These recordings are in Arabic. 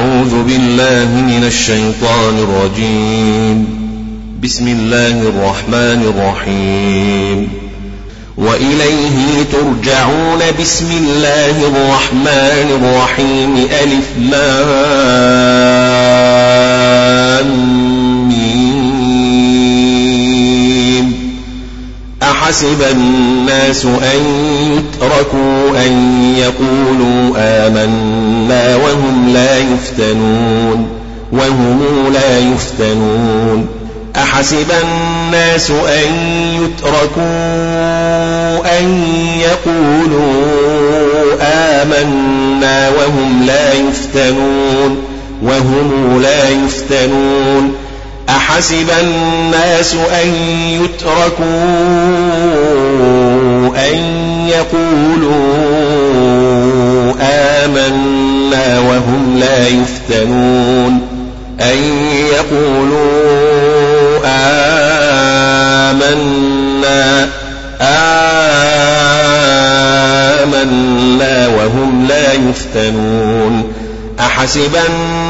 أعوذ بالله من الشيطان الرجيم. بسم الله الرحمن الرحيم. وإليه ترجعون. بسم الله الرحمن الرحيم. ألف لام أحسب الناس أن يتركوا أن يقولوا آمنا وهم لا يفتنون وهم لا يفتنون. أحسب الناس أن يتركوا أن يقولوا آمنا وهم لا يفتنون وهم لا يفتنون. أحسب الناس أن يتركوا أن يقولوا آمنا وهم لا يفتنون أن يقولوا آمنا آمنا وهم لا يفتنون أحسب الناس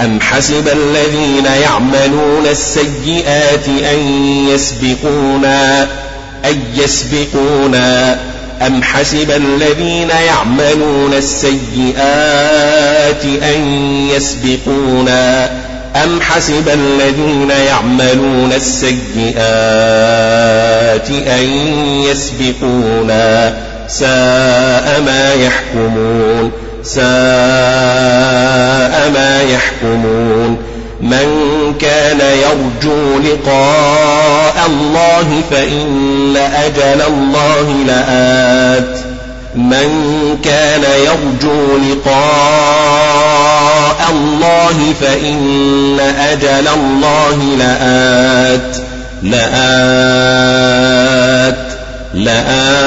أم حسب الذين يعملون السيئات أن يسبقونا أن يسبقونا أم حسب الذين يعملون السيئات أن يسبقونا أم حسب الذين يعملون السيئات أن يسبقونا ساء ما يحكمون ساء ما يحكمون. من كان يرجو لقاء الله فإن أجل الله لآت. من كان يرجو لقاء الله فإن أجل الله لآت. لآت. لآت.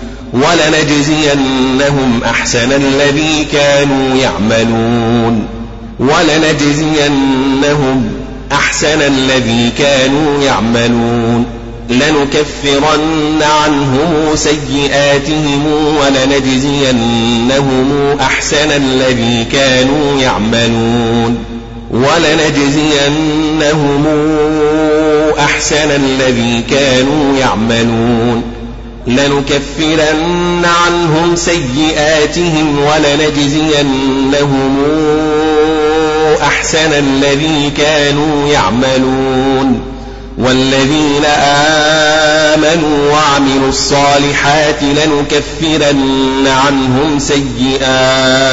ولنجزينهم أحسن الذي كانوا يعملون. ولنجزينهم أحسن الذي كانوا يعملون. لنكفرن عنهم سيئاتهم ولنجزينهم أحسن الذي كانوا يعملون. ولنجزينهم أحسن الذي كانوا يعملون. لنكفرن عنهم سيئاتهم ولنجزينهم أحسن الذي كانوا يعملون والذين آمنوا وعملوا الصالحات لنكفرن عنهم سيئاتهم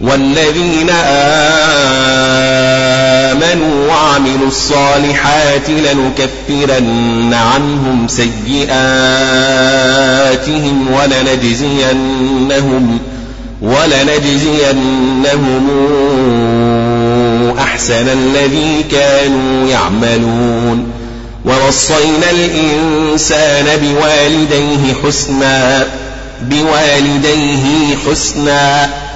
والذين آمنوا وعملوا الصالحات لنكفرن عنهم سيئاتهم ولنجزينهم ولنجزينهم أحسن الذي كانوا يعملون. ووصينا الإنسان بوالديه حسنا بوالديه حسنا.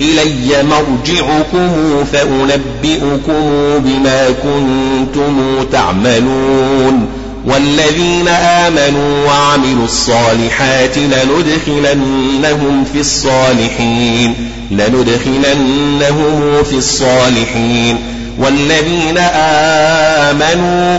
إلي مرجعكم فأنبئكم بما كنتم تعملون والذين آمنوا وعملوا الصالحات لندخلنهم في الصالحين لندخلنهم في الصالحين والذين آمنوا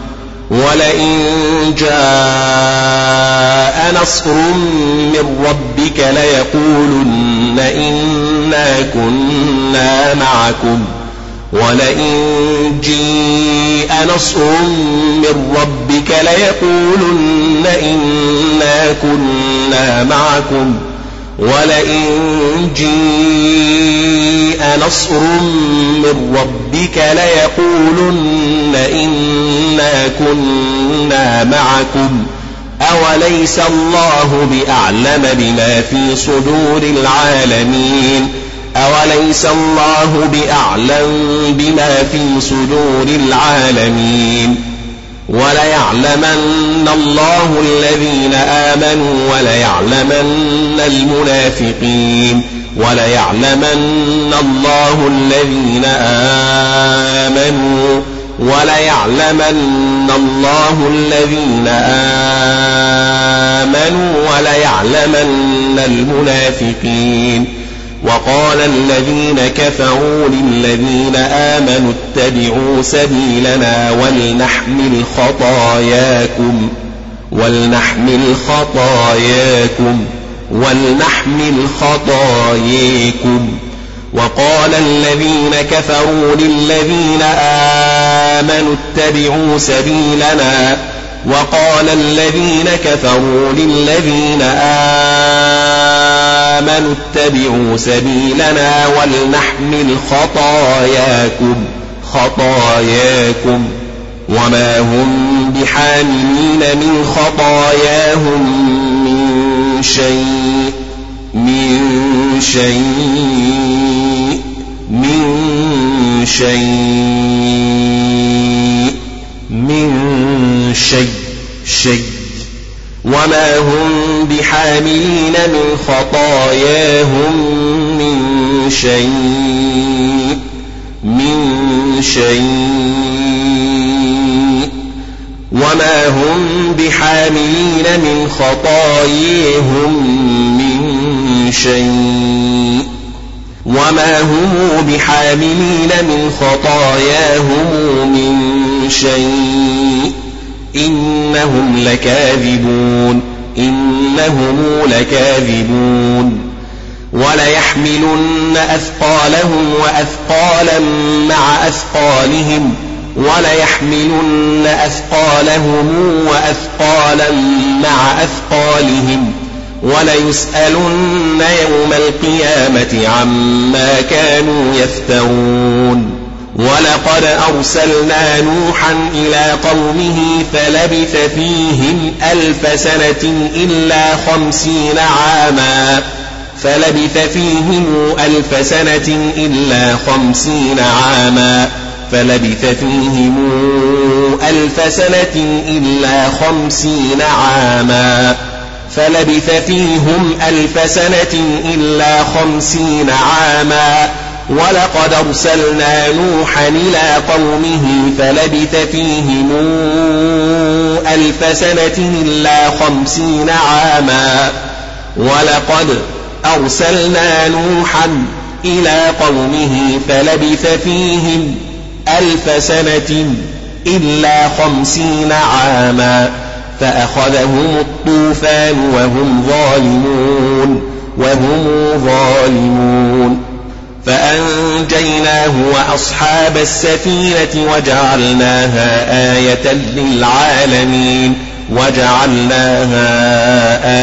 ولئن جاء نصر من ربك ليقولن إنا كنا معكم. ولئن جيء نصر من ربك ليقولن إنا كنا معكم. ولئن جيء نصر من ربك ليقولن إنا كنا معكم. أوليس الله بأعلم بما في صدور العالمين؟ أوليس الله بأعلم بما في صدور العالمين؟ وليعلمن الله الذين آمنوا وليعلمن المنافقين وليعلمن الله الذين آمنوا وليعلمن الله الذين آمنوا وليعلمن المنافقين وقال الذين كفروا للذين آمنوا اتبعوا سبيلنا ولنحمل خطاياكم ولنحمل خطاياكم ولنحمل خطاياكم. وقال الذين كفروا للذين آمنوا اتبعوا سبيلنا وقال الذين كفروا للذين آمنوا اتبعوا سبيلنا ولنحمل خطاياكم خطاياكم. وما هم بحاملين من خطاياهم من شيء من شيء من شيء. وما هم بحاملين من خطاياهم من شيء من شيء. وما هم بحاملين من خطاياهم من شيء. وما هم بحاملين من خطاياهم من شيء. إنهم لكاذبون. إنهم لكاذبون. وليحملن أثقالهم وأثقالا مع أثقالهم. وليحملن أثقالهم وأثقالا مع أثقالهم. وليسألن يوم القيامة عما كانوا يفترون. ولقد أرسلنا نوحا إلى قومه فلبث فيهم ألف سنة إلا خمسين عاما. فلبث فيهم ألف سنة إلا خمسين عاما. فلبث فيهم ألف سنة إلا خمسين عاما. فلبث فيهم ألف سنة إلا خمسين عاما. ولقد أرسلنا نوحا إلى قومه فلبث فيهم ألف سنة إلا خمسين عاما. ولقد أرسلنا نوحا إلى قومه فلبث فيهم ألف سنة إلا خمسين عاما. فأخذهم الطوفان وهم ظالمون وهم ظالمون. فأنجيناه وأصحاب السفينة وجعلناها آية للعالمين وجعلناها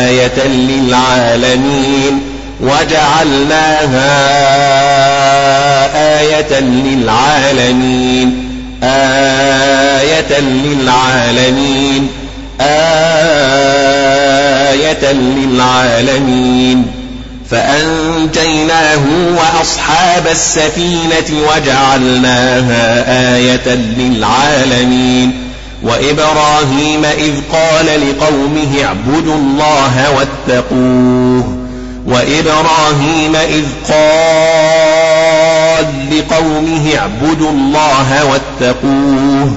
آية للعالمين وجعلناها آية للعالمين آية للعالمين آية للعالمين. فأنجيناه وأصحاب السفينة وجعلناها آية للعالمين. وإبراهيم إذ قال لقومه اعبدوا الله واتقوه. وإبراهيم إذ قال لقومه اعبدوا الله واتقوه.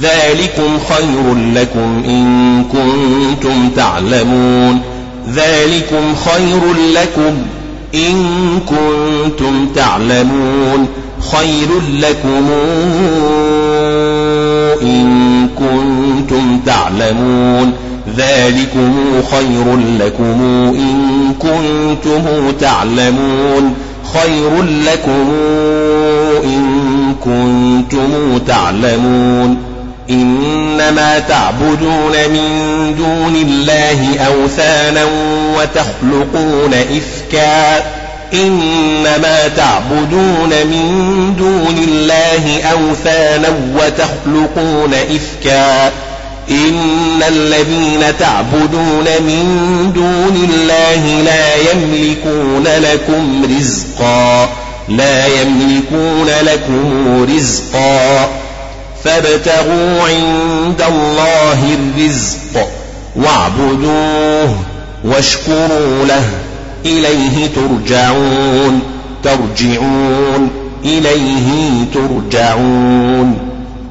ذلكم خير لكم إن كنتم تعلمون. ذلكم خير لكم إن كنتم تعلمون خير لكم إن كنتم تعلمون ذلكم خير لكم إن كنتم تعلمون خير لكم إن كنتم تعلمون إنما تعبدون من دون الله أوثانا وتخلقون إفكا. إنما تعبدون من دون الله أوثانا وتخلقون إفكا. إن الذين تعبدون من دون الله لا يملكون لكم رزقا. لا يملكون لكم رزقا. فابتغوا عند الله الرزق واعبدوه واشكروا له. إليه ترجعون. ترجعون. إليه ترجعون.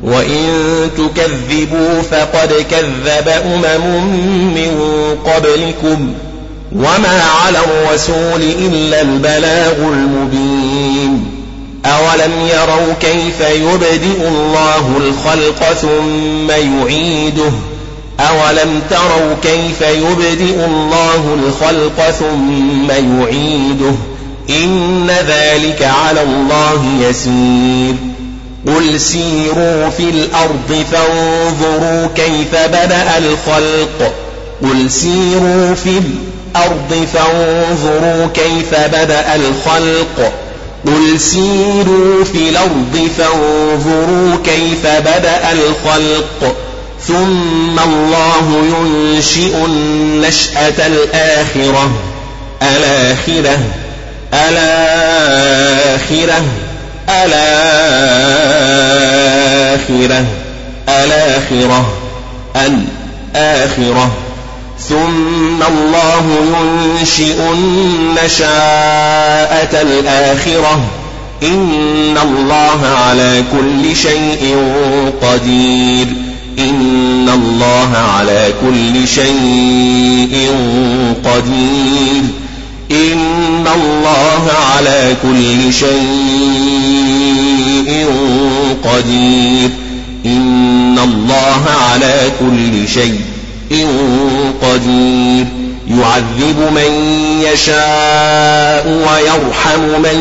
وإن تكذبوا فقد كذب أمم من قبلكم. وما على الرسول إلا البلاغ المبين. أولم يروا كيف يبدئ الله الخلق ثم يعيده أولم تروا كيف يبدئ الله الخلق ثم يعيده إن ذلك على الله يسير قل سيروا في الأرض فانظروا كيف بدأ الخلق قل سيروا في الأرض فانظروا كيف بدأ الخلق قل سيروا في الأرض فانظروا كيف بدأ الخلق ثم الله ينشئ النشأة الآخرة. الآخرة. الآخرة. الآخرة. الآخرة. الآخرة. ثم الله ينشئ النشاءة الآخرة إن الله على كل شيء قدير إن الله على كل شيء قدير إن الله على كل شيء قدير إن الله على كل شيء قدير. يعذب من يشاء ويرحم من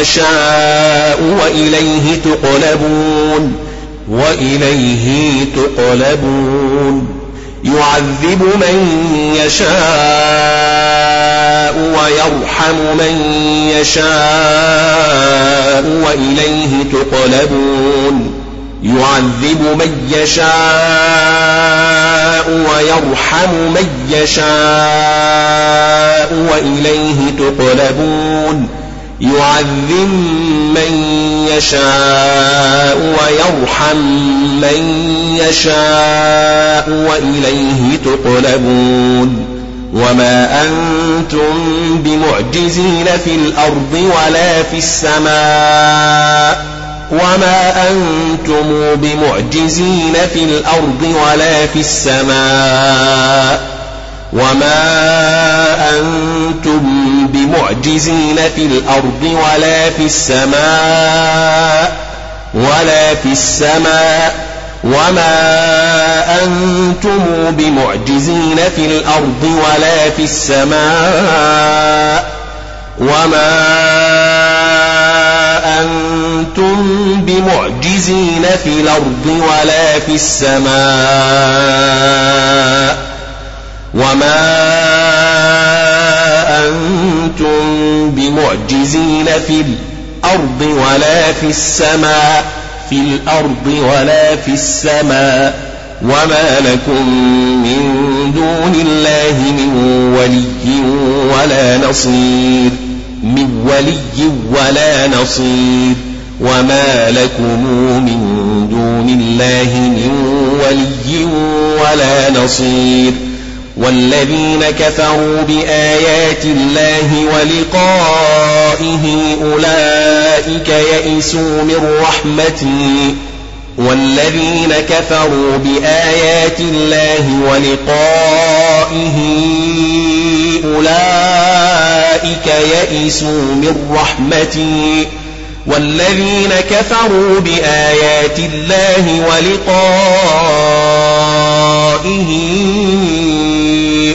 يشاء وإليه تقلبون. وإليه تقلبون. يعذب من يشاء ويرحم من يشاء وإليه تقلبون. يعذب من يشاء ويرحم من يشاء وإليه تقلبون. يعذب من يشاء ويرحم من يشاء وإليه تقلبون. وما أنتم بمعجزين في الأرض ولا في السماء. وما أنتم بمعجزين في الأرض ولا في السماء وما أنتم بمعجزين في الأرض ولا في السماء ولا في السماء وما أنتم بمعجزين في الأرض ولا في السماء وما أنتم بمعجزين في الأرض ولا في السماء وما أنتم بمعجزين في الأرض ولا في السماء في الأرض ولا في السماء وما لكم من دون الله من ولي ولا نصير من ولي ولا نصير وما لكم من دون الله من ولي ولا نصير والذين كفروا بآيات الله ولقائه أولئك يئسوا من رحمتي والذين كفروا بآيات الله ولقائه أولئك يئسوا من رحمتي. والذين كفروا بآيات الله ولقائه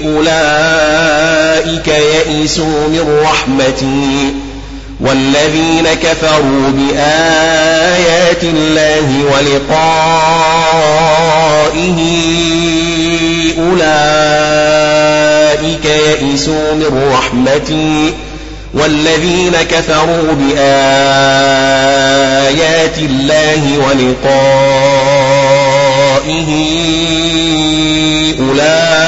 أولئك يئسوا من رحمتي. والذين كفروا بآيات الله ولقائه أولئك يئسوا من رحمتي والذين كفروا بآيات الله ولقائه أولئك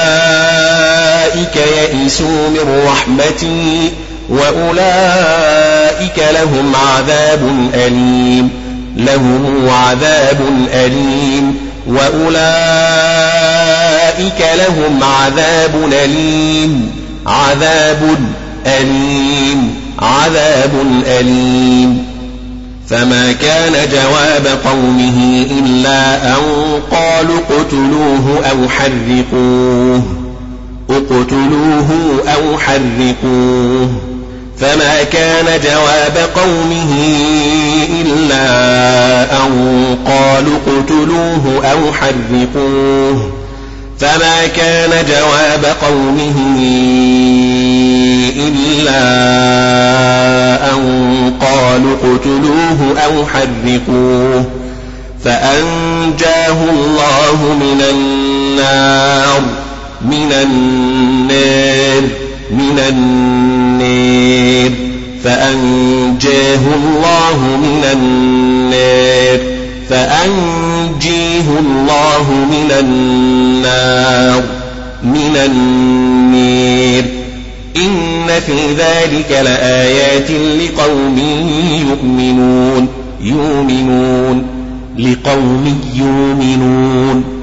يئسوا من رحمتي وأولئك لهم عذاب أليم. لهم عذاب أليم. وأولئك لهم عذاب أليم. عذاب أليم. عذاب أليم. فما كان جواب قومه إلا أن قالوا اقتلوه أو حرقوه. اقتلوه أو حرقوه. فما كان جواب قومه إلا أن قالوا اقتلوه أو حرقوه. فما كان جواب قومه إلا أن قالوا اقتلوه أو حرقوه. فأنجاه الله من النار من النار. من النار فأنجاه الله من النار فأنجيه الله من النار من النار إن في ذلك لآيات لقوم يؤمنون يؤمنون لقوم يؤمنون.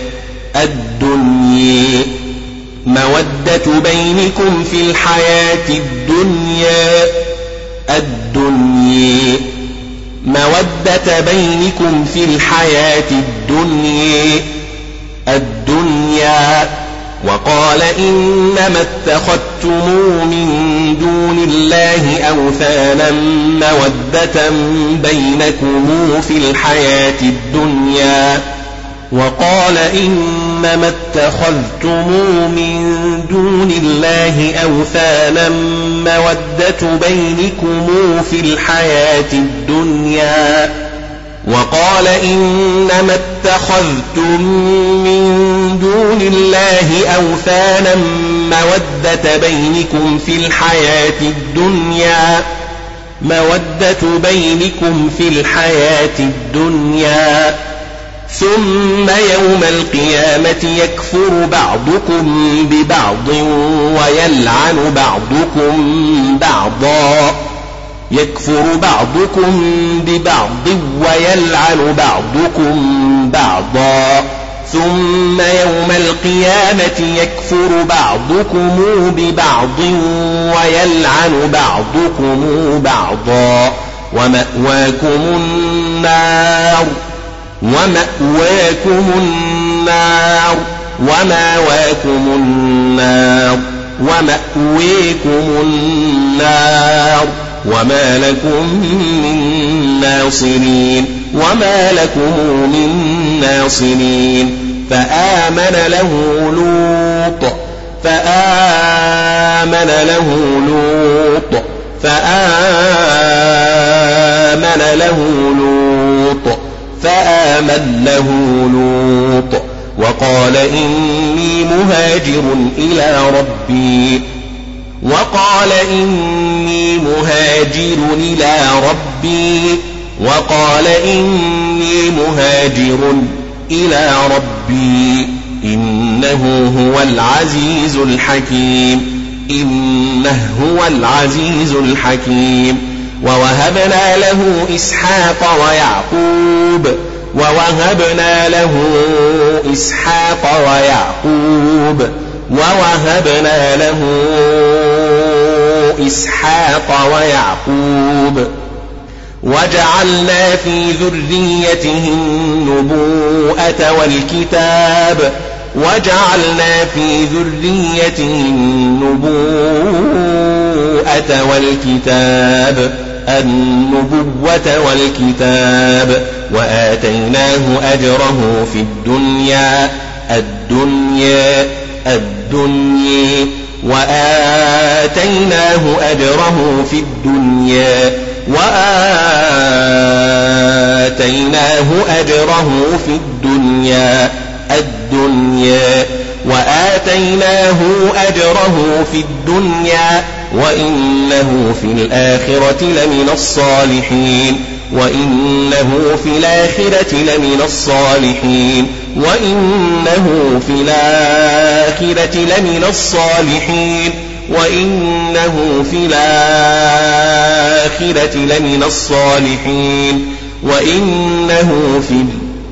الدنيا. مودة بينكم في الحياة الدنيا. الدنيا. مودة بينكم في الحياة الدنيا. الدنيا. وقال إنما اتخذتم من دون الله أوثانا مودة بينكم في الحياة الدنيا. وقال إنما اتخذتم من دون الله أوثانا مودة بينكم في الحياة الدنيا. وقال إنما اتخذتم من دون الله أوثانا مودة بينكم في الحياة الدنيا. مودة بينكم في الحياة الدنيا. ثم يوم القيامة يكفر بعضكم ببعض ويلعن بعضكم بعضا. يكفر بعضكم ببعض ويلعن بعضكم بعضا. ثم يوم القيامة يكفر بعضكم ببعض ويلعن بعضكم بعضا. ومأواكم النار. ومأواكم النار ومأواكم النار ومأويكم النار وما لكم من ناصرين وما لكم من ناصرين. فآمن له لوط فآمن له لوط فآمن له لوط. فآمن له لوط وقال إني مهاجر إلى ربي. وقال إني مهاجر إلى ربي. وقال إني مهاجر إلى ربي. إنه هو العزيز الحكيم. إنه هو العزيز الحكيم. ووهبنا له إسحاق ويعقوب ووهبنا له إسحاق ويعقوب ووهبنا له إسحاق ويعقوب. وجعلنا في ذريته النبوءة والكتاب وجعلنا في ذريته النبوءة والكتاب. النبوة والكتاب وآتيناه أجره في الدنيا الدنيا الدنيا. وآتيناه أجره في الدنيا وآتيناه أجره في الدنيا الدنيا. وآتيناه أجره في الدنيا وإنه في الآخرة لمن الصالحين وإنه في الآخرة لمن الصالحين وإنه في الآخرة لمن الصالحين وإنه في الآخرة لمن الصالحين وإنه في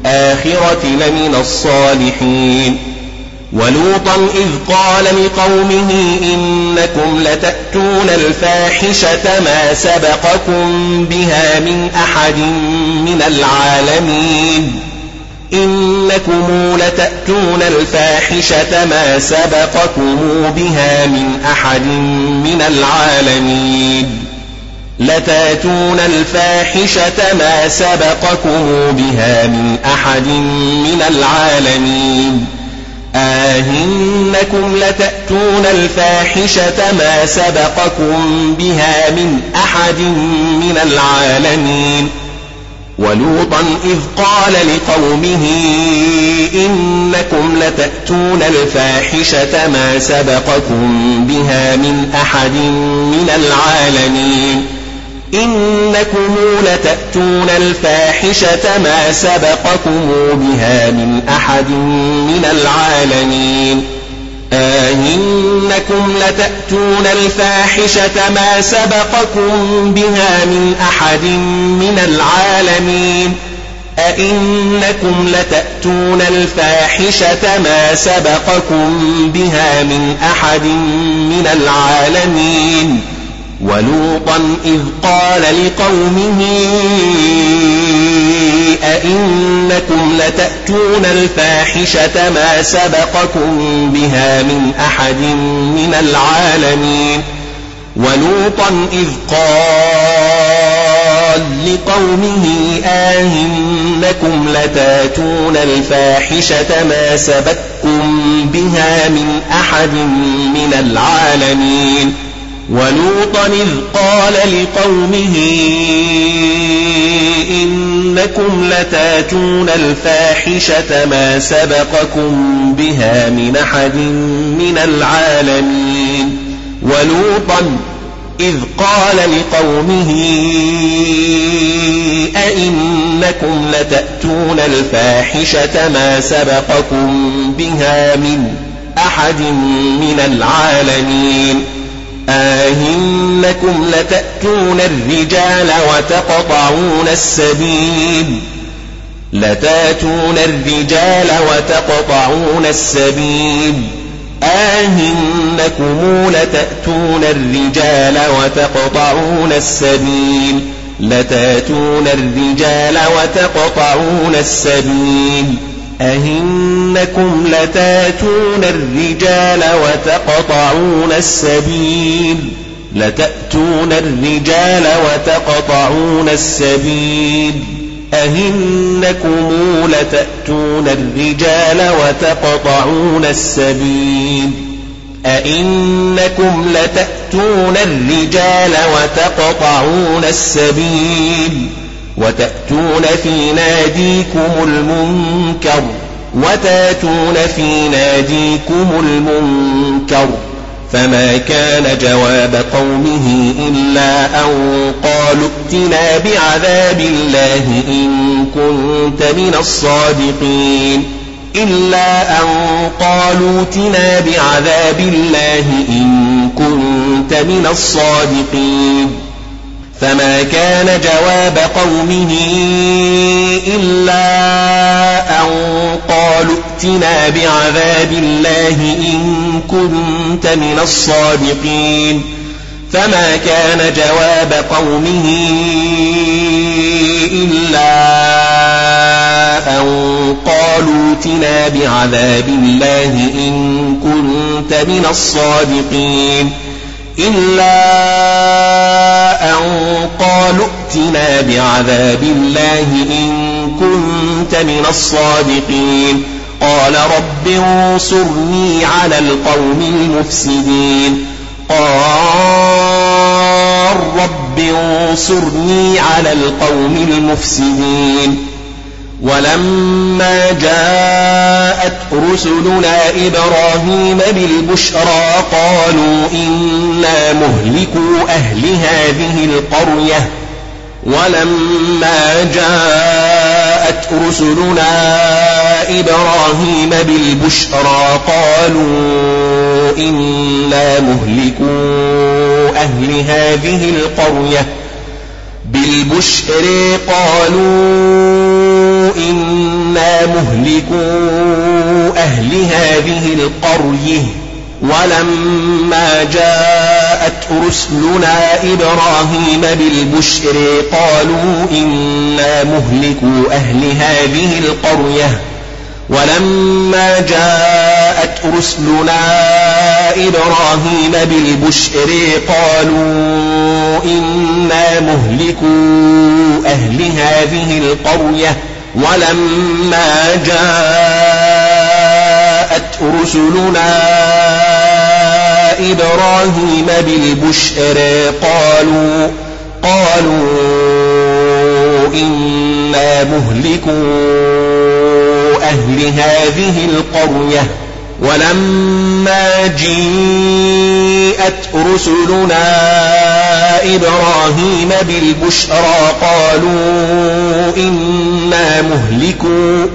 الآخرة لمن الصالحين ولوطا إذ قال لقومه إنكم لتأتون الفاحشة ما سبقكم بها من أحد من العالمين. إنكم لتأتون الفاحشة ما سبقكم بها من أحد من العالمين. لتأتون الفاحشة ما سبقكم بها من أحد من العالمين. آهنكم لتأتون الفاحشة ما سبقكم بها من أحد من العالمين ولوطا إذ قال لقومه إنكم لتأتون الفاحشة ما سبقكم بها من أحد من العالمين إنكم لتأتون الفاحشة ما سبقكم بها من أحد من العالمين. آهنكم لتأتون الفاحشة ما سبقكم بها من أحد من العالمين. أئنكم لتأتون الفاحشة ما سبقكم بها من أحد من العالمين. ولوطا إذ قال لقومه أئنكم لتأتون الفاحشة ما سبقكم بها من أحد من العالمين ولوطا إذ قال لقومه آهنكم لتأتون الفاحشة ما سبقكم بها من أحد من العالمين ولوطا إذ قال لقومه إنكم لتاتون الفاحشة ما سبقكم بها من أحد من العالمين. ولوطا إذ قال لقومه أئنكم لتأتون الفاحشة ما سبقكم بها من أحد من العالمين. آهنكم لتأتون الرجال وتقطعون السبيل. لتأتون الرجال وتقطعون السبيل. آهنكم لتأتون الرجال وتقطعون السبيل. لتأتون الرجال وتقطعون السبيل. أهنكم لتأتون الرجال وتقطعون السبيل لتأتون الرجال وتقطعون السبيل أهنكم لتأتون الرجال وتقطعون السبيل أئنكم لتأتون الرجال وتقطعون السبيل وتأتون في ناديكم المنكر وتأتون في ناديكم المنكر. فما كان جواب قومه إلا أن قالوا ائتنا بعذاب الله إن كنت من الصادقين. إلا أن قالوا ائتنا بعذاب الله إن كنت من الصادقين. فما كان جواب قومه إلا أن قالوا ائتنا بعذاب الله إن كنت من الصادقين. فما كان جواب قومه إلا أن قالوا ائتنا بعذاب الله إن كنت من الصادقين. إلا أن قالوا ائتنا بعذاب الله إن كنت من الصادقين. قال رب انصرني على القوم المفسدين. قال رب انصرني على القوم المفسدين. ولما جاءت رسلنا إبراهيم بالبشرى قالوا إنا مهلكوا أهل هذه القرية. ولما جاءت رسلنا إبراهيم بالبشرى قالوا إنا مهلكوا أهل هذه القرية. بالبشر قالوا إنا مهلكوا أهل هذه القرية ولما جاءت رسلنا إبراهيم بالبشر قالوا إنا مهلكوا أهل هذه القرية ولما جاءت رسلنا إبراهيم بالبشر قالوا إنا مهلكوا أهل هذه القرية ولما جاءت رسلنا إبراهيم بالبشر قالوا قالوا إنا مهلكوا أهل هذه القرية ولما جيءت رسلنا إبراهيم بالبشرى قالوا إنا مهلكوا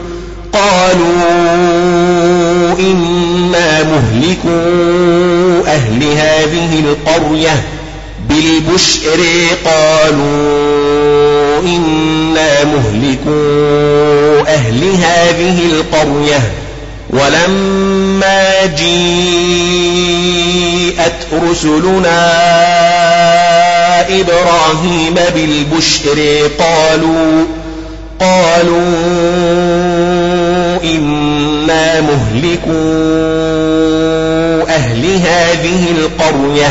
قالوا إنا مهلكوا أهل هذه القرية بالبشر قالوا إنا مهلكوا أهل هذه القرية ولما جيءت رسلنا إبراهيم بالبشر قالوا قالوا إنا مهلكو أهل هذه القرية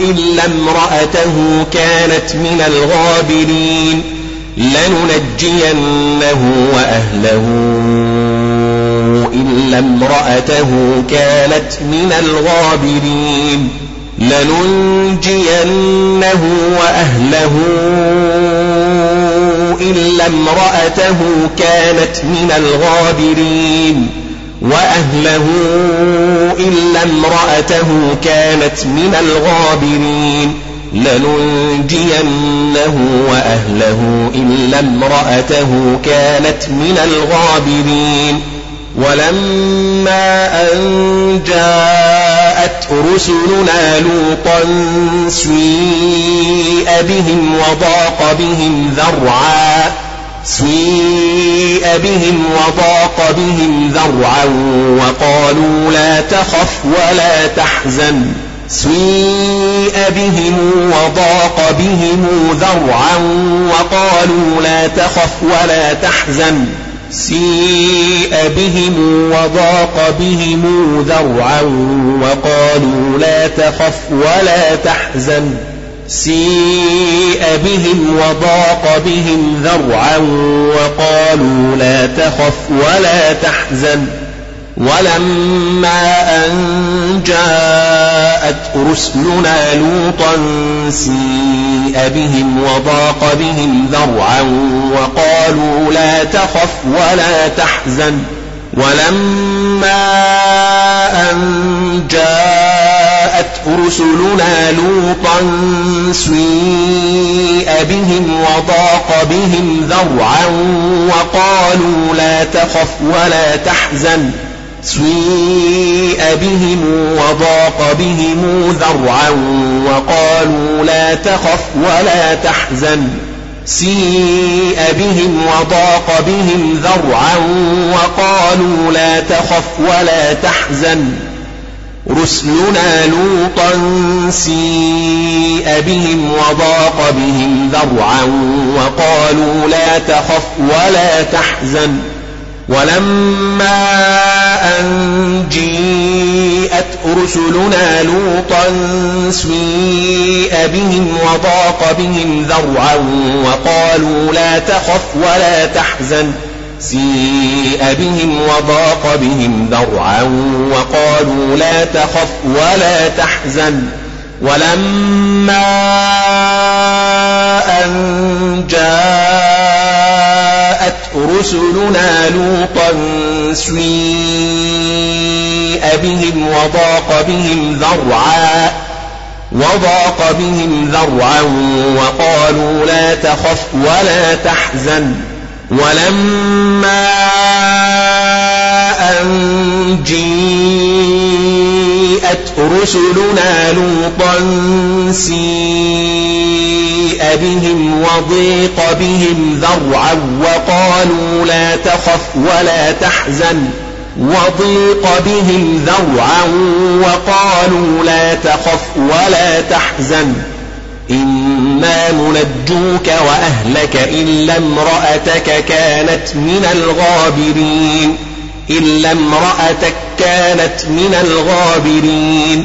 إلا امرأته كانت من الغابرين لننجينه وأهله. إلا امرأته كانت من الغابرين لننجينه وأهله. إلا امرأته كانت من الغابرين. وأهله إلا امرأته كانت من الغابرين. لننجينه وأهله إلا امرأته كانت من الغابرين. ولما أن جاءت رسلنا لوطا سيء بهم وضاق بهم ذرعا سيء بهم وضاق بهم ذرعا وقالوا لا تخف ولا تحزن. سيء بهم وضاق بهم ذرعا وقالوا لا تخف ولا تحزن. سيء بهم وضاق بهم ذرعا وقالوا لا تخف ولا تحزن. سيء بهم وضاق بهم ذرعا وقالوا لا تخف ولا تحزن ولما أن جاءت رسلنا لوطا سيء بهم وضاق بهم ذرعا وقالوا لا تخف ولا تحزن ولما أن جاءت رسلنا لوطا سيء بهم وضاق بهم ذرعا وقالوا لا تخف ولا تحزن. سيء بهم وضاق بهم ذرعا وقالوا لا تخف ولا تحزن. سيء بهم وضاق بهم ذرعا وقالوا لا تخف ولا تحزن رسلنا لوطا سيء بهم وضاق بهم ذرعا وقالوا لا تخف ولا تحزن ولما أن جيءت رسلنا لوطا سيء بهم وضاق بهم ذرعا وقالوا لا تخف ولا تحزن. سيء بهم وضاق بهم ذرعا وقالوا لا تخف ولا تحزن. ولما أن جاءت رسلنا لوطا سيء بهم وضاق بهم ذرعا وضاق بهم ذرعا وقالوا لا تخف ولا تحزن. ولما أن جيءت رسلنا لوطا سيء وضيق بهم ذرعا وقالوا لا تخف ولا تحزن وضيق بهم ذرعا وقالوا لا تخف ولا تحزن إنا منجوك وأهلك إلا امرأتك كانت من الغابرين إلا امرأتك كانت من الغابرين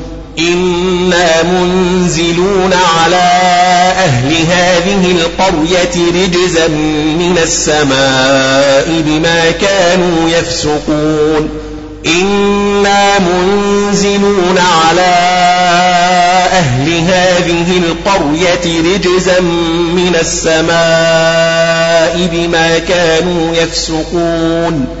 إنا منزلون على أهل هذه القرية رجزا من السماء بما كانوا يفسقون إنا منزلون على أهل هذه القرية رجزا من السماء بما كانوا يفسقون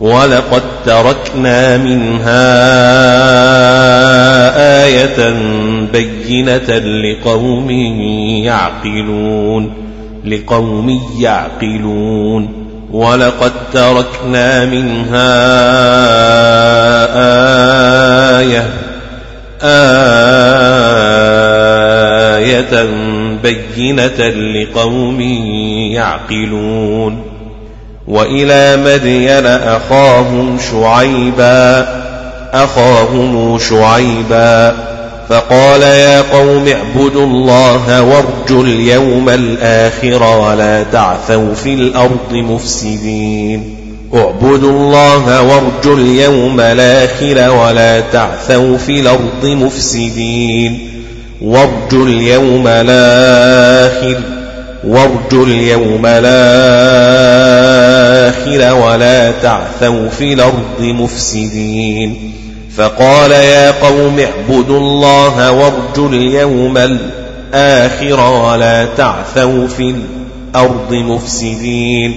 ولقد تركنا منها آية بينة لقوم يعقلون لقوم يعقلون ولقد تركنا منها آية آية بينة لقوم يعقلون وإلى مدين أخاهم شعيبا أخاهم شعيبا. فقال يا قوم اعبدوا الله وارجوا اليوم الآخر ولا تعثوا في الأرض مفسدين. اعبدوا الله وارجوا اليوم الآخر ولا تعثوا في الأرض مفسدين. وارجوا اليوم الآخر وارجوا اليوم الآخر ولا تعثوا في الأرض مفسدين. فقال يا قوم اعبدوا الله وارجوا اليوم الآخر ولا تعثوا في الأرض مفسدين.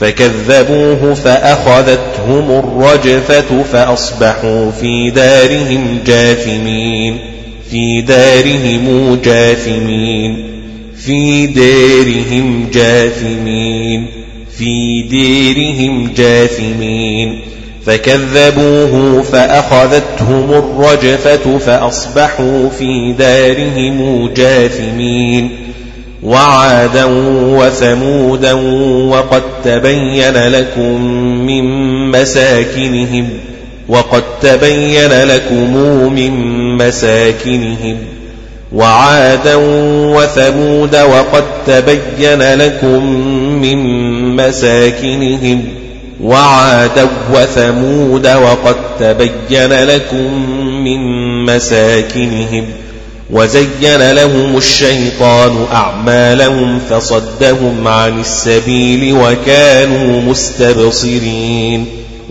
فكذبوه فأخذتهم الرجفة فأصبحوا في دارهم جاثمين. في دارهم جاثمين. في دارهم جاثمين في ديرهم جاثمين. فكذبوه فأخذتهم الرجفة فأصبحوا في دارهم جاثمين. وعادا وثمودا وقد تبين لكم من مساكنهم وقد تبين لكم من مساكنهم. وعادا وثمود وقد تبين لكم من مساكنهم وعادا وثمود وقد تبين لكم من مساكنهم وزين لهم الشيطان أعمالهم فصدهم عن السبيل وكانوا مستبصرين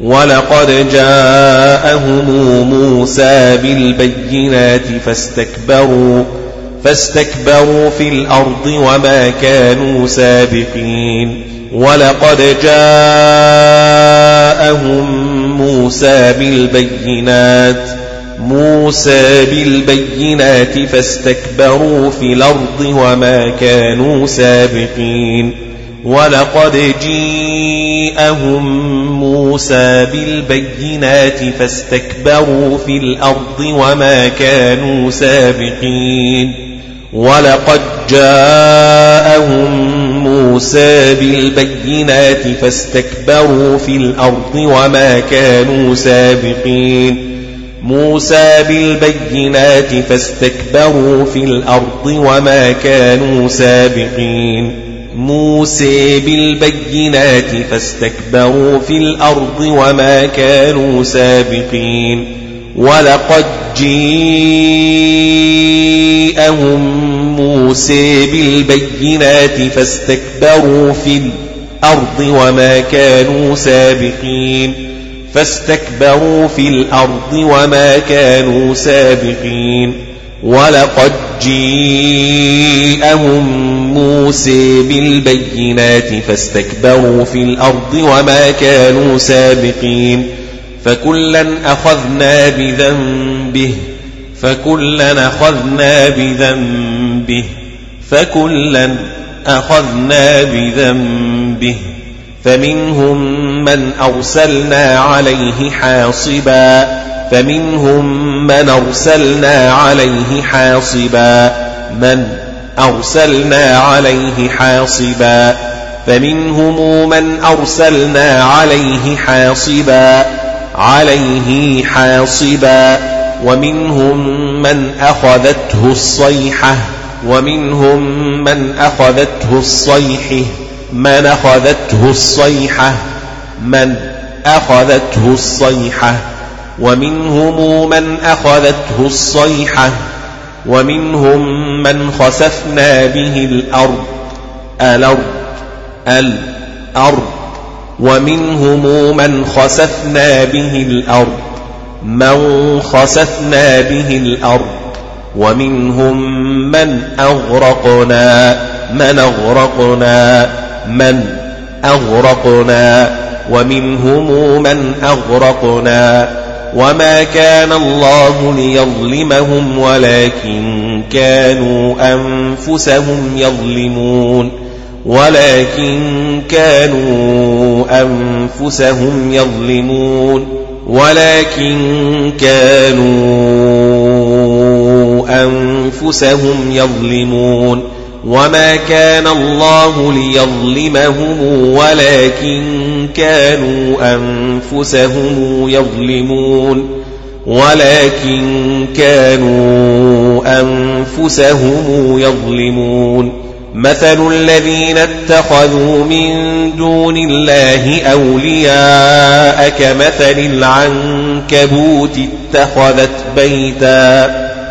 ولقد جاءهم موسى بالبينات فاستكبروا فاستكبروا في الأرض وما كانوا سابقين. ولقد جاءهم موسى بالبينات موسى بالبينات فاستكبروا في الأرض وما كانوا سابقين. ولقد جيءهم موسى بالبينات فاستكبروا في الأرض وما كانوا سابقين ولقد جاءهم موسى بالبينات فاستكبروا في الأرض وما كانوا سابقين موسى بالبينات فاستكبروا في الأرض وما كانوا سابقين موسى بالبينات فاستكبروا في الأرض وما كانوا سابقين ولقد جيءهم موسى بالبينات فاستكبروا في الأرض وما كانوا سابقين فاستكبروا في الأرض وما كانوا سابقين ولقد جيءهم موسى بالبينات فاستكبروا في الأرض وما كانوا سابقين فكلا أخذنا بذنبه فكلا أخذنا بذنبه ذنبه فكلا أخذنا بذنبه فمنهم من أرسلنا عليه حاصبا فمنهم من أرسلنا عليه حاصبا من أرسلنا عليه حاصبا فمنهم من أرسلنا عليه حاصبا عليه حاصبا ومنهم من أخذته الصيحة ومنهم من أخذته الصيحة من أخذته الصيحة من أخذته الصيحة. ومنهم من أخذته الصيحة ومنهم من خسفنا به الأرض الأرض الأرض. ومنهم من خسفنا به الأرض من خسفنا به الأرض. ومنهم من أغرقنا من أغرقنا من أغرقنا. ومنهم من أغرقنا. وما كان الله ليظلمهم ولكن كانوا أنفسهم يظلمون ولكن كانوا أنفسهم يظلمون ولكن كانوا أنفسهم يظلمون وما كان الله ليظلمهم ولكن كانوا أنفسهم يظلمون ولكن كانوا أنفسهم يظلمون مثل الذين اتخذوا من دون الله أولياء كمثل العنكبوت اتخذت بيتاً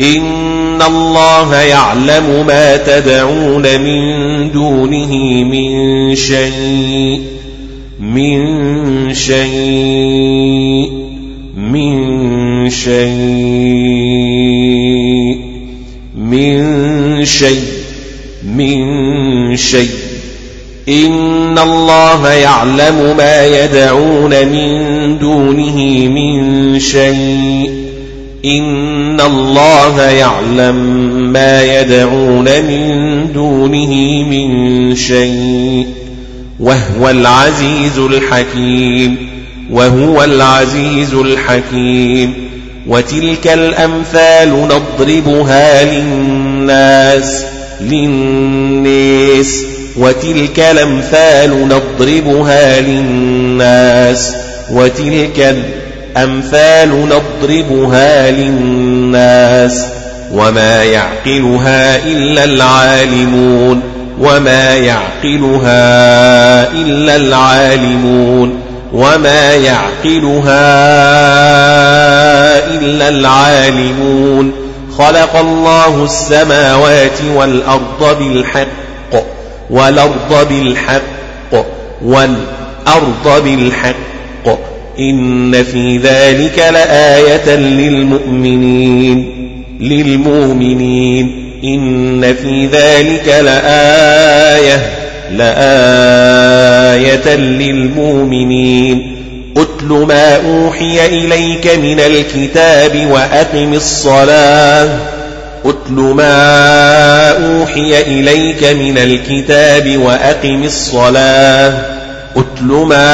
إن الله يعلم ما تدعون من دونه من شيء من شيء من شيء من شيء من شيء. إن الله يعلم ما يدعون من دونه من شيء. إن الله يعلم ما يدعون من دونه من شيء وهو العزيز الحكيم وهو العزيز الحكيم وتلك الأمثال نضربها للناس للناس وتلك الأمثال نضربها للناس وتلك الأمثال الأمثال نضربها للناس وما يعقلها إلا العالمون وما يعقلها إلا العالمون وما يعقلها إلا العالمون خلق الله السماوات والأرض بالحق والأرض بالحق والأرض بالحق إن في ذلك لآية للمؤمنين للمؤمنين. إن في ذلك لآية لآية للمؤمنين. أتل ما أوحي إليك من الكتاب وأقم الصلاة. أتل ما أوحي إليك من الكتاب وأقم الصلاة. أتل ما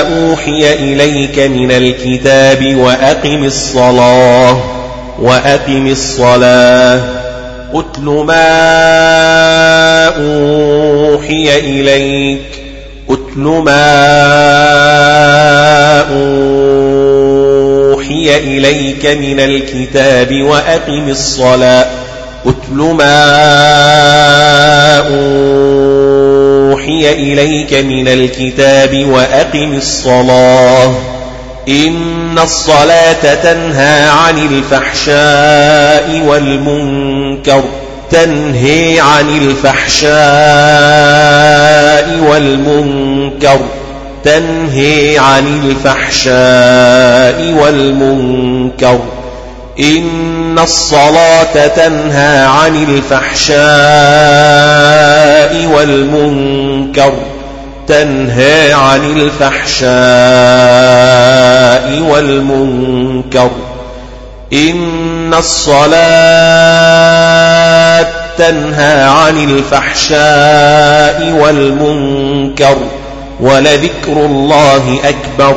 أوحي إليك من الكتاب وأقم الصلاة وأقم الصلاة. أتل ما أوحي إليك أتل ما أوحي إليك من الكتاب وأقم الصلاة. أتل ما أوحي إليك من الكتاب وأقم الصلاة. إن الصلاة تنهى عن الفحشاء والمنكر تنهي عن الفحشاء والمنكر تنهي عن الفحشاء والمنكر. إن الصلاة تنهى عن الفحشاء والمنكر تنهى عن الفحشاء والمنكر. إن الصلاة تنهى عن الفحشاء والمنكر ولذكر الله أكبر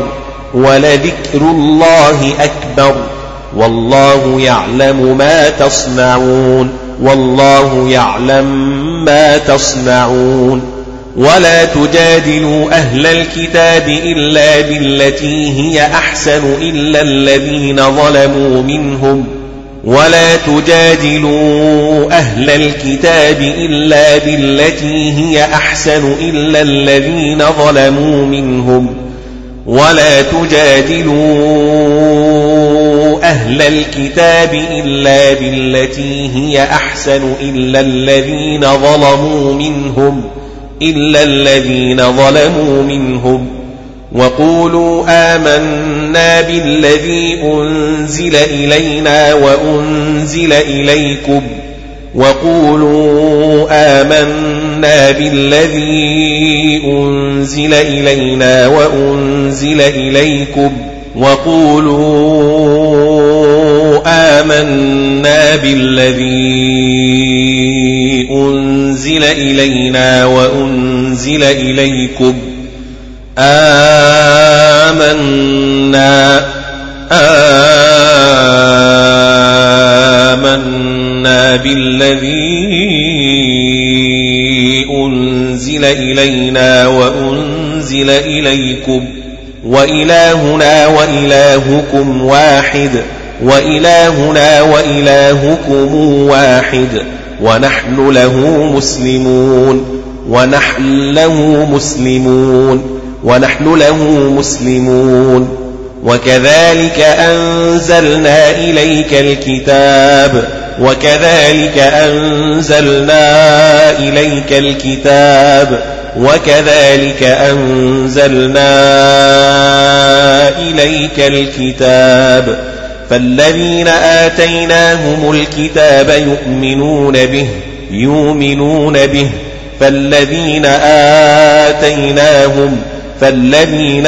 ولذكر الله أكبر. والله يعلم ما تصنعون والله يعلم ما تصنعون. ولا تجادلوا أهل الكتاب إلا بالتي هي أحسن إلا الذين ظلموا منهم. ولا تجادلوا أهل الكتاب إلا بالتي هي أحسن إلا الذين ظلموا منهم. ولا تجادلوا أهل الكتاب إلا بالتي هي أحسن إلا الذين ظلموا منهم إلا الذين ظلموا منهم. وقولوا آمنا بالذي أنزل إلينا وأنزل إليكم. وقولوا آمنا بالذي أنزل إلينا وأنزل إليكم وقولوا آمنا بالذي أنزل إلينا وأنزل إليكم آمنا آمنا بالذي أنزل إلينا وأنزل إليكم وإلهنا وإلهكم واحد وإلهنا وإلهكم واحد ونحن له مسلمون ونحن له مسلمون ونحن له مسلمون. وكذلك أنزلنا إليك الكتاب وكذلك أنزلنا إليك الكتاب وكذلك أنزلنا إليك الكتاب فالذين آتيناهم الكتاب يؤمنون به يؤمنون به فالذين آتيناهم فالذين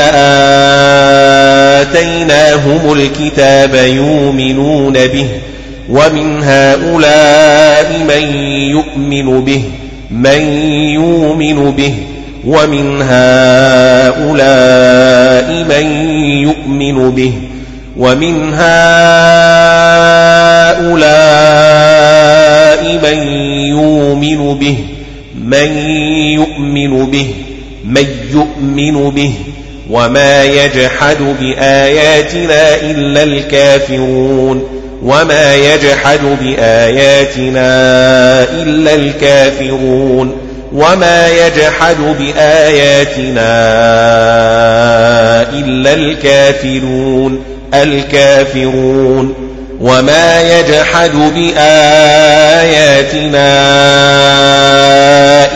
آتيناهم الكتاب يؤمنون به ومن هؤلاء من يؤمن به من يؤمن به ومن هؤلاء من يؤمن به ومن هؤلاء من يؤمن به من يؤمن به من يؤمن به وما يجحد بآياتنا إلا الكافرون وما يجحد بآياتنا إلا الكافرون وما يجحد بآياتنا إلا الكافرون الكافرون وما يجحد بآياتنا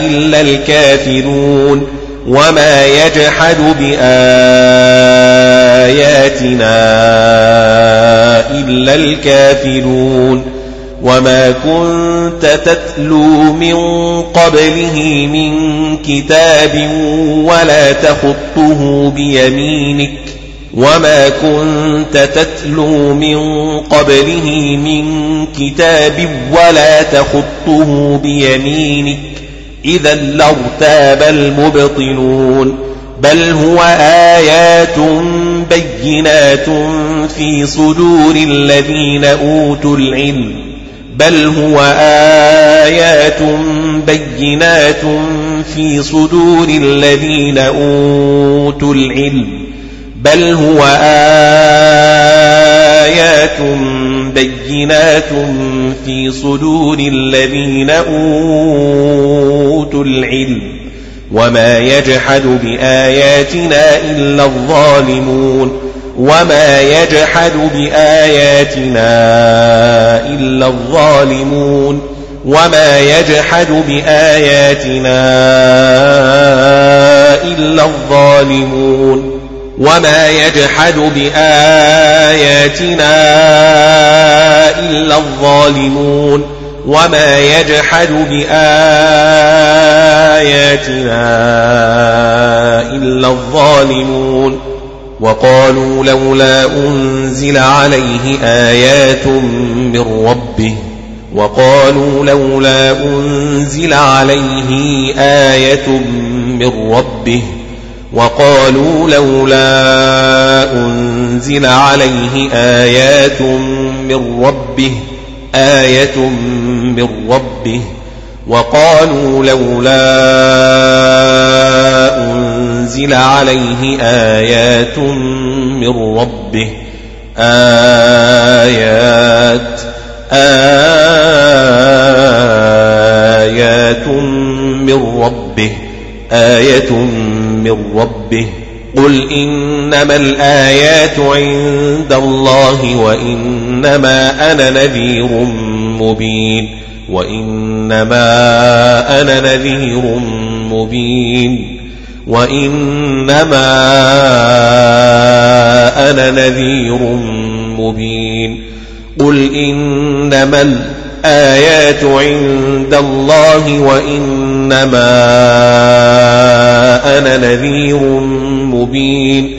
إلا الكافرون وما يجحد بآياتنا إلا الكافرون وما كنت تتلو من قبله من كتاب ولا تخطه بيمينك وما كنت تتلو من قبله من كتاب ولا تخطه بيمينك إذا لارتاب المبطلون. بل هو آيات بينات في صدور الذين أوتوا العلم. بل هو آيات بينات في صدور الذين أوتوا العلم. بل هو آيات بينات في صدور الذين أوتوا العلم وما يجحد بآياتنا إلا الظالمون وما يجحد بآياتنا إلا الظالمون وما يجحد بآياتنا إلا الظالمون وما يجحد بآياتنا إلا الظالمون وما يجحد بآياتنا إلا الظالمون وقالوا لولا أنزل عليه آيات من ربه وقالوا لولا أنزل عليه آية من ربه وقالوا لولا أنزل عليه آيات من ربه آية من ربه. وقالوا لولا أنزل عليه آيات من ربه. آيات آيات من ربه. آية من ربه. قل إنما الآيات عند الله وإنما أنا نذير مبين. وإنما أنا نذير مبين. وإنما أنا نذير مبين. قل إنما الآيات عند الله وإنما أنا نذير مبين.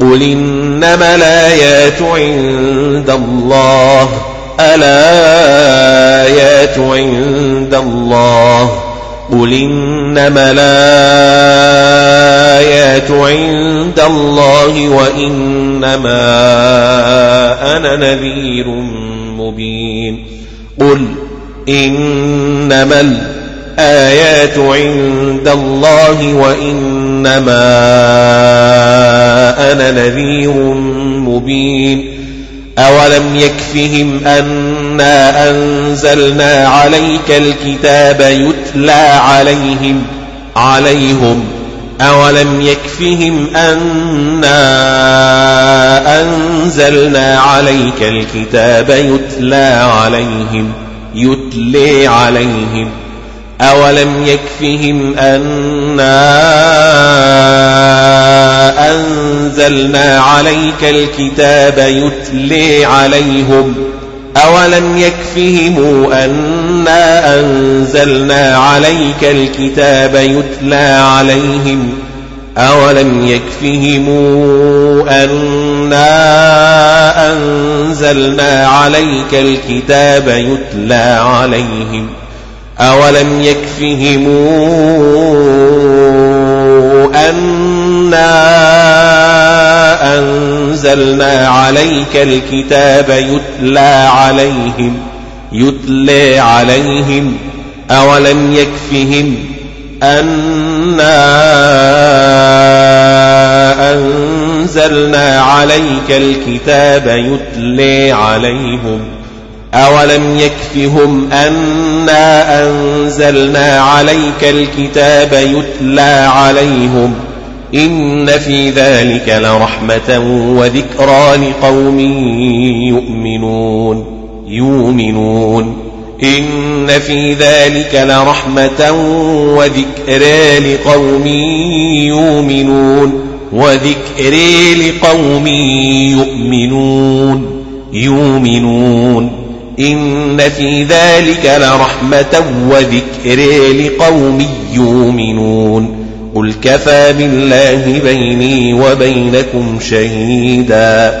قل إنما الآيات عند الله. الآيات عند الله. قل إنما الآيات عند الله وإنما أنا نذير مبين. قل إنما الآيات عند الله وإنما أنا نذير مبين أولم يكفهم أنا أنزلنا عليك الكتاب يتلى عليهم عليهم أولم يكفهم أنا أنزلنا عليك الكتاب يتلى عليهم يتلي عليهم. أولم يكفهم أنا أنزلنا عليك الكتاب يتلي عليهم. أولم يكفهم أنا أنزلنا عليك الكتاب يتلى عليهم أولم يكفهم أنا أنزلنا عليك الكتاب يتلى عليهم أولم يكفهم أنا أنزلنا عليك الكتاب يتلى عليهم يتلى عليهم. أولم يكفهم أنا أنزلنا عليك الكتاب يتلى عليهم؟ أولم يكفهم أنا أنزلنا عليك الكتاب يتلى عليهم؟ إن في ذلك لرحمة وذكرى لقوم يؤمنون يؤمنون. إن في ذلك لرحمة وذكرى لقوم يؤمنون وذكرى لقوم يؤمنون يؤمنون. إن في ذلك لرحمة وذكر لقوم يؤمنون. قل كفى بالله بيني وبينكم شهيدا.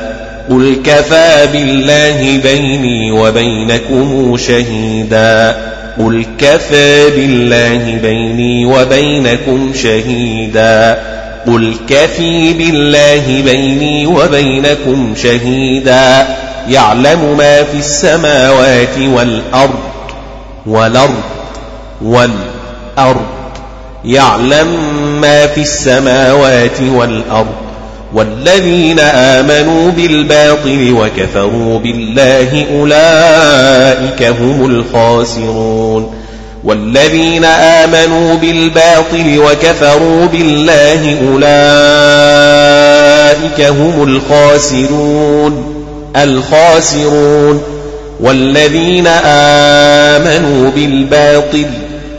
قل كفى بالله بيني وبينكم شهيدا. قل كفى بالله بيني وبينكم شهيدا. قل كفي بالله بيني وبينكم شهيدا. يعلم ما في السماوات والأرض والأرض والأرض. يعلم ما في السماوات والأرض والذين آمنوا بالباطل وكفروا بالله أولئك هم الخاسرون والذين آمنوا بالباطل وكفروا بالله أولئك هم الخاسرون الخاسرون والذين آمنوا بالباطل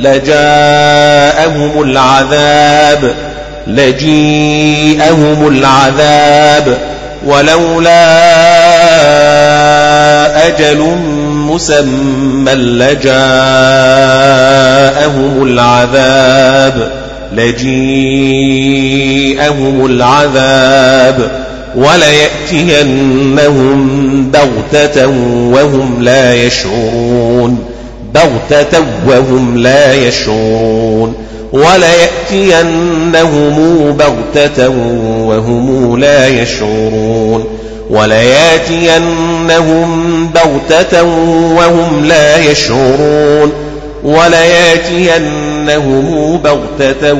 لجاءهم العذاب لجيءهم العذاب. ولولا أجل مسمى لجاءهم العذاب لجيءهم العذاب. وليأتينهم بغتة وهم لا يشعرون. بغتة وهم لا يشعرون وليأتينهم بغتة وهم لا يشعرون وليأتينهم بغتة وهم لا يشعرون وليأتينهم بغتة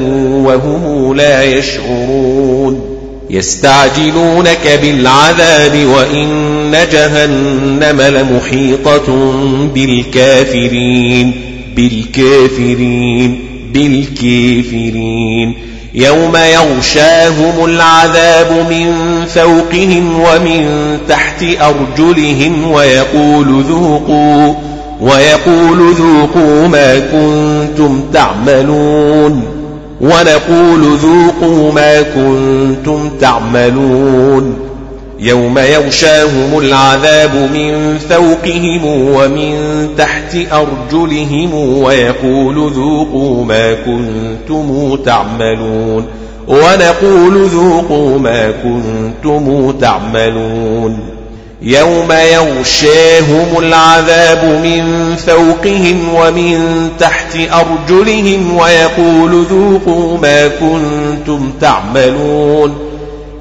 وهم لا يشعرون يستعجلونك بالعذاب وإن جهنم لمحيطة بالكافرين بالكافرين بالكافرين. يوم يغشاهم العذاب من فوقهم ومن تحت أرجلهم ويقول ذوقوا ويقول ذوقوا ما كنتم تعملون. ونقول ذوقوا ما كنتم تعملون يوم يغشاهم العذاب من فوقهم ومن تحت أرجلهم ويقول ذوقوا ما كنتم تعملون ونقول ذوقوا ما كنتم تعملون يوم يغشاهم العذاب من فوقهم ومن تحت أرجلهم ويقول ذوقوا ما كنتم تعملون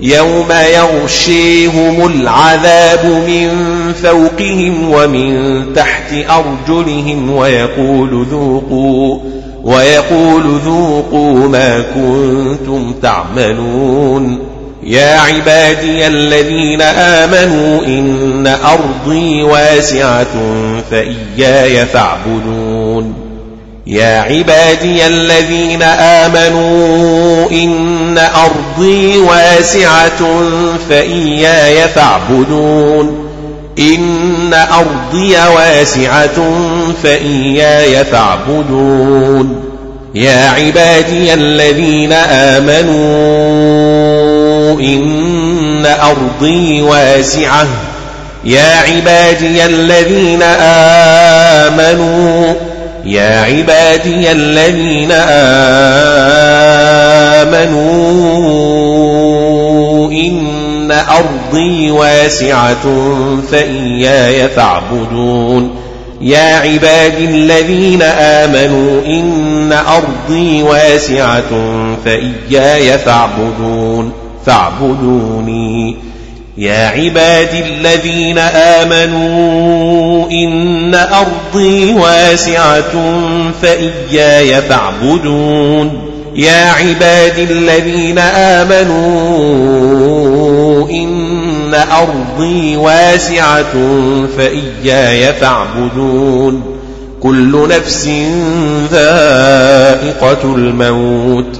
يوم يغشيهم العذاب من فوقهم ومن تحت أرجلهم ويقول ذوقوا ويقول ذوقوا ما كنتم تعملون يا عبادي الذين آمنوا إن أرضي واسعة فإياي فاعبدون. يا عبادي الذين آمنوا إن أرضي واسعة فإياي فاعبدون. إن أرضي واسعة فإياي فاعبدون. يا عبادي الذين آمنوا إن أرضي واسعة. يا عبادي الذين آمنوا يا عبادي الذين آمنوا إن أرضي واسعة فإياي فاعبدون. يا عبادي الذين آمنوا إن أرضي واسعة فإياي فاعبدون. فاعبدوني يا عبادي الذين آمنوا إن أرضي واسعة فإياي فاعبدون. يا عبادي الذين آمنوا إن أرضي واسعة فإياي فاعبدون. كل نفس ذائقة الموت.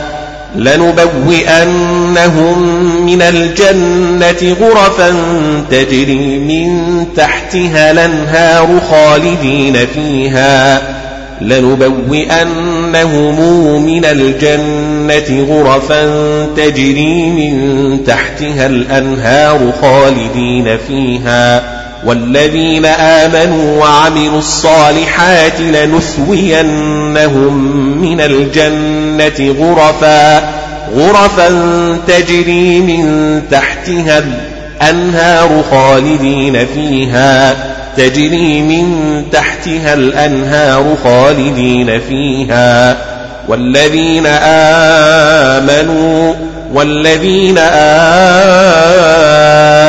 لنبوئنهم من الجنة غرفا تجري من تحتها الأنهار خالدين فيها. لنبوئنهم من الجنة غرفا تجري من تحتها الأنهار خالدين فيها. والذين آمنوا وعملوا الصالحات لنثوينهم من الجنة غرفا غرفا تجري من تحتها الأنهار خالدين فيها تجري من تحتها الأنهار خالدين فيها. والذين آمنوا والذين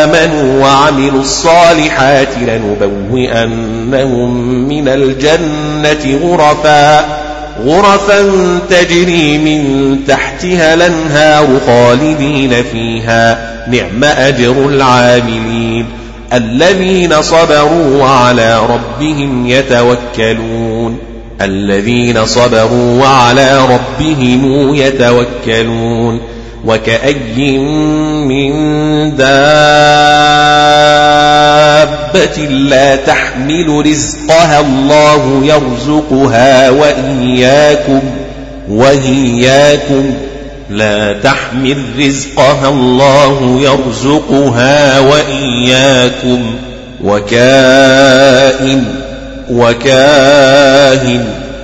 آمنوا وعملوا الصالحات لنبوئنهم من الجنة غرفا غرفا تجري من تحتها الأنهار خالدين فيها. نعم أجر العاملين الذين صبروا وعلى ربهم يتوكلون. الذين صبروا وعلى ربهم يتوكلون. وكأي من دابة لا تحمل رزقها الله يرزقها وإياكم وإياكم. لا تحمل رزقها الله يرزقها وإياكم. وكائن وكاهن.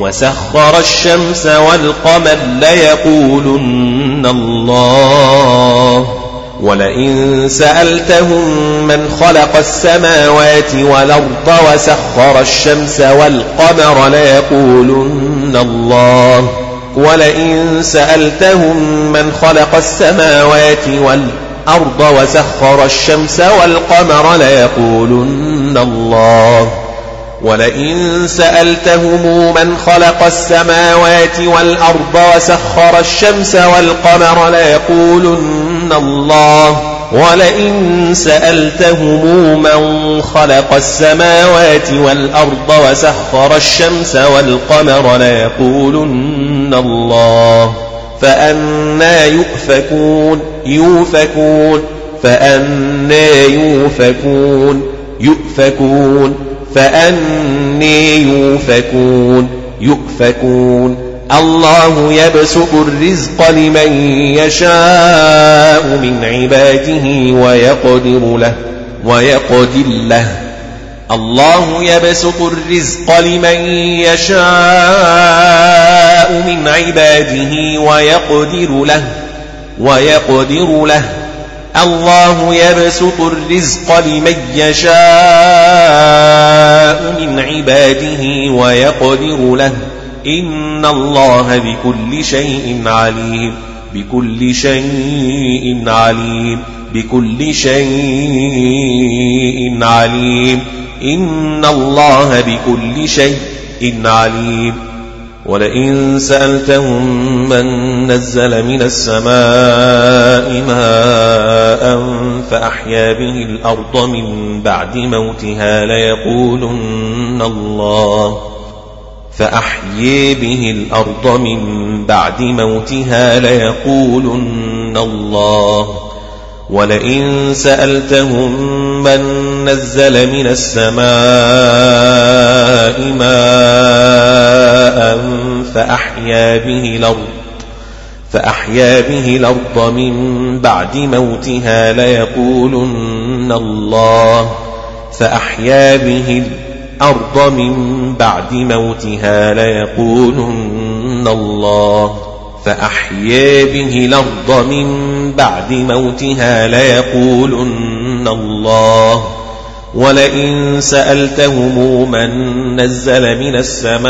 وسخر الشمس والقمر ليقولن الله. ولئن سألتهم من خلق السماوات والأرض وسخر الشمس والقمر ليقولن الله. ولئن سألتهم من خلق السماوات والأرض وسخر الشمس والقمر ليقولن الله. ولئن سألتهم من خلق السماوات والأرض وسخر الشمس والقمر ليقولن الله. ولئن سألتهم من خلق السماوات والأرض وسخر الشمس والقمر ليقولن الله. فأنا يؤفكون يؤفكون فأنا يؤفكون يؤفكون. فأني يؤفكون. يؤفكون. الله يبسط الرزق لمن يشاء من عباده ويقدر له ويقدر له. الله يبسط الرزق لمن يشاء من عباده ويقدر له ويقدر له. الله يبسط الرزق لمن يشاء من عباده ويقدر له. إن الله بكل شيء عليم. بكل شيء عليم. بكل شيء عليم. إن الله بكل شيء عليم. ولئن سألتهم من نزل من السماء ماء فأحيا به الأرض من بعد موتها ليقولن الله. فأحيي به الأرض من بعد موتها ليقولن الله. ولئن سألتهم من نزل من السماء ماء فأحيا به الأرض فأحيا به الأرض من بعد موتها ليقولن الله. فأحيا به الأرض من بعد موتها ليقولن الله. فأحيا به الأرض من بعد موتها ليقولن الله. ولئن سألتهم من نزل من السماء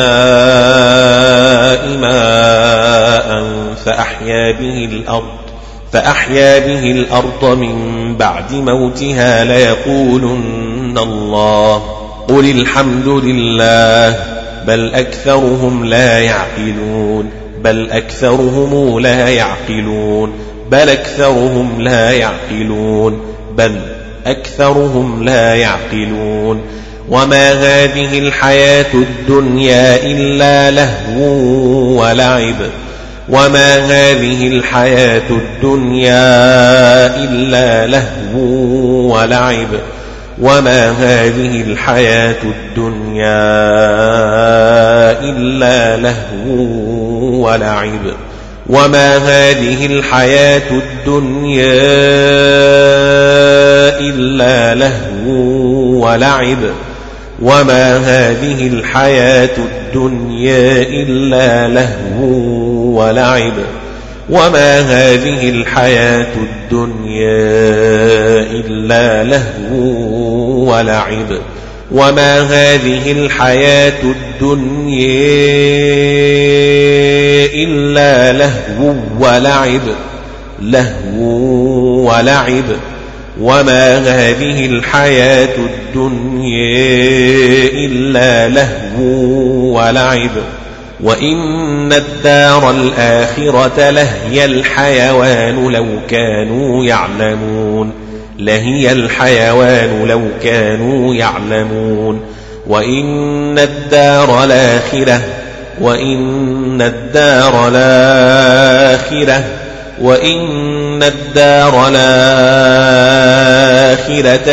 ماء فأحيا به الأرض فأحيا به الأرض من بعد موتها ليقولن الله قل الحمد لله بل أكثرهم لا يعقلون بل أكثرهم لا يعقلون بل أكثرهم لا يعقلون بل أكثرهم لا يعقلون وما هذه الحياة الدنيا إلا لهو ولعب وما هذه الحياة الدنيا إلا لهو ولعب وما هذه الحياة الدنيا إلا لهو ولعب وما هذه الحياة الدنيا إلا لهو ولعب وما هذه الحياة الدنيا إلا لهو ولعب وما هذه الحياة الدنيا إلا لهو ولعب وما هذه الحياة الدنيا إلا لهو ولعب لهو ولعب. وما هذه الحياة الدنيا إلا لهو ولعب. وإن الدار الآخرة لهي الحيوان لو كانوا يعلمون. لهي الحيوان لو كانوا يعلمون وإن الدار الآخرة وإن الدار الآخرة وإن الدار الآخرة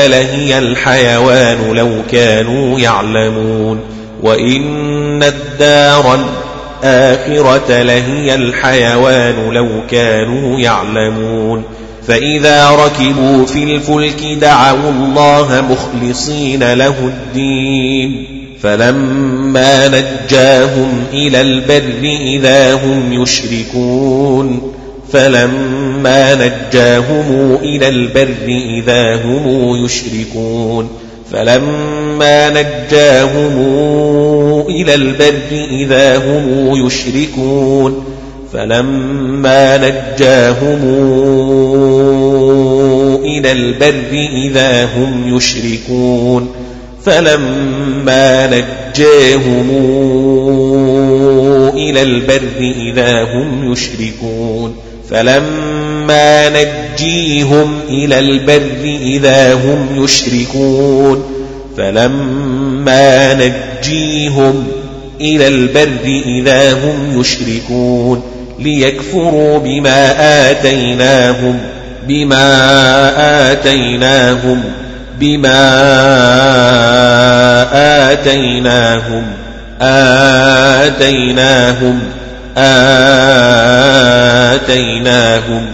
لهي الحيوان لو كانوا يعلمون وإن الدار الآخرة لهي الحيوان لو كانوا يعلمون. فإذا ركبوا في الفلك دعوا الله مخلصين له الدين. فلما نجاهم إلى البر إذا هم يشركون. فلما نجاهم إلى البر إذا هم يشركون. فلما نجاهم إلى البر إذا هم يشركون. فلما نجاهم إلى البر إذا هم يشركون فلما نجاهم إلى البر إذا هم يشركون فلما نجيهم إلى البر إذا هم يشركون فلما نجيهم إلى البر إذا هم يشركون ليكفروا بما آتيناهم بما آتيناهم بما آتيناهم آتيناهم آتيناهم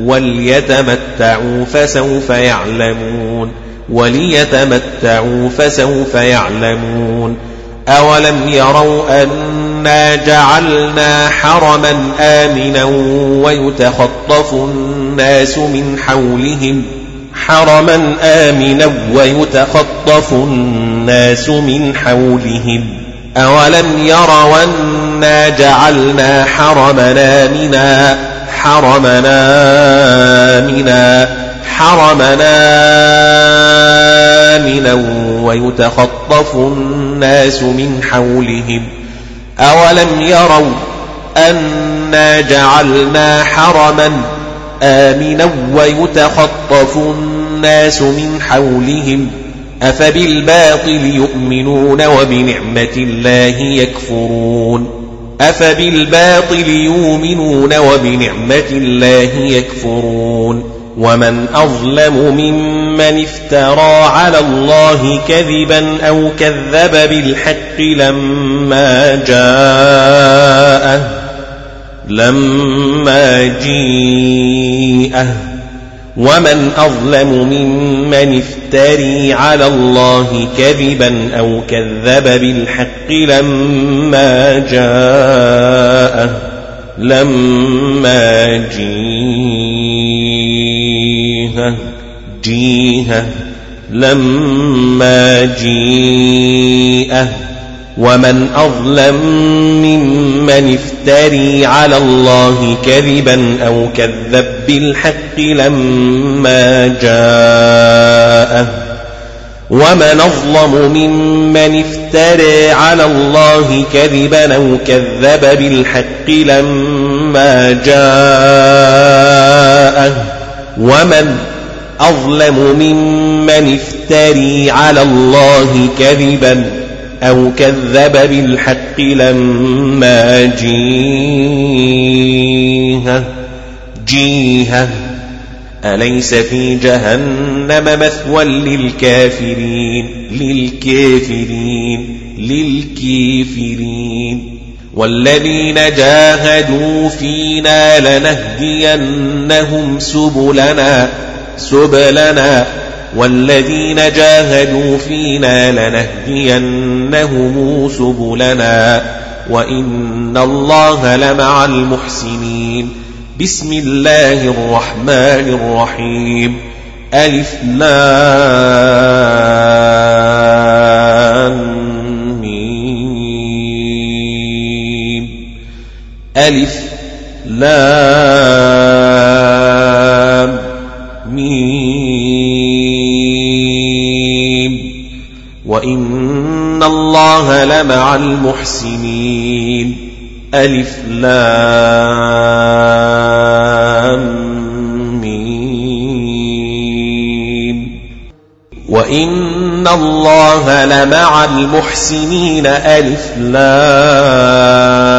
وليتمتعوا فسوف يعلمون وليتمتعوا فسوف يعلمون. أولم يروا أنا جعلنا حرما آمنا ويتخطف الناس من حولهم حرما آمنا ويتخطف الناس من حولهم أولم يروا أنا جعلنا حرمنا آمنا حرمنا آمنا حرمنا آمنا ويتخطف الناس من حولهم أولم يروا أنا جعلنا حرما آمنا ويتخطف الناس من حولهم أفبالباطل يؤمنون وبنعمة الله يكفرون أفبالباطل يؤمنون وبنعمة الله يكفرون ومن أظلم ممن افترى على الله كذبا أو كذب بالحق لما جاءه لما جيءه. ومن أظلم ممن افتري على الله كذبا أو كذب بالحق لما جاءه لما جيها جيها لما جيئه ومن أظلم ممن افتري على الله كذبا أو كذب بالحق لما جاءه. ومن أظلم ممن افتري على الله كذبا أو كذب بالحق لما جاءه. ومن أظلم ممن افتري على الله كذبا أو كذب بالحق لما جيها جيها أليس في جهنم مثوى للكافرين؟ للكافرين. للكافرين. والذين جاهدوا فينا لنهدينهم سبلنا سبلنا والذين جاهدوا فينا لنهدينهم سبلنا وإن الله لمع المحسنين. بسم الله الرحمن الرحيم. ألف لام ميم. ألف لام ميم وإن الله لمع المحسنين. ألف لام ميم. وإن الله لمع المحسنين. ألف لام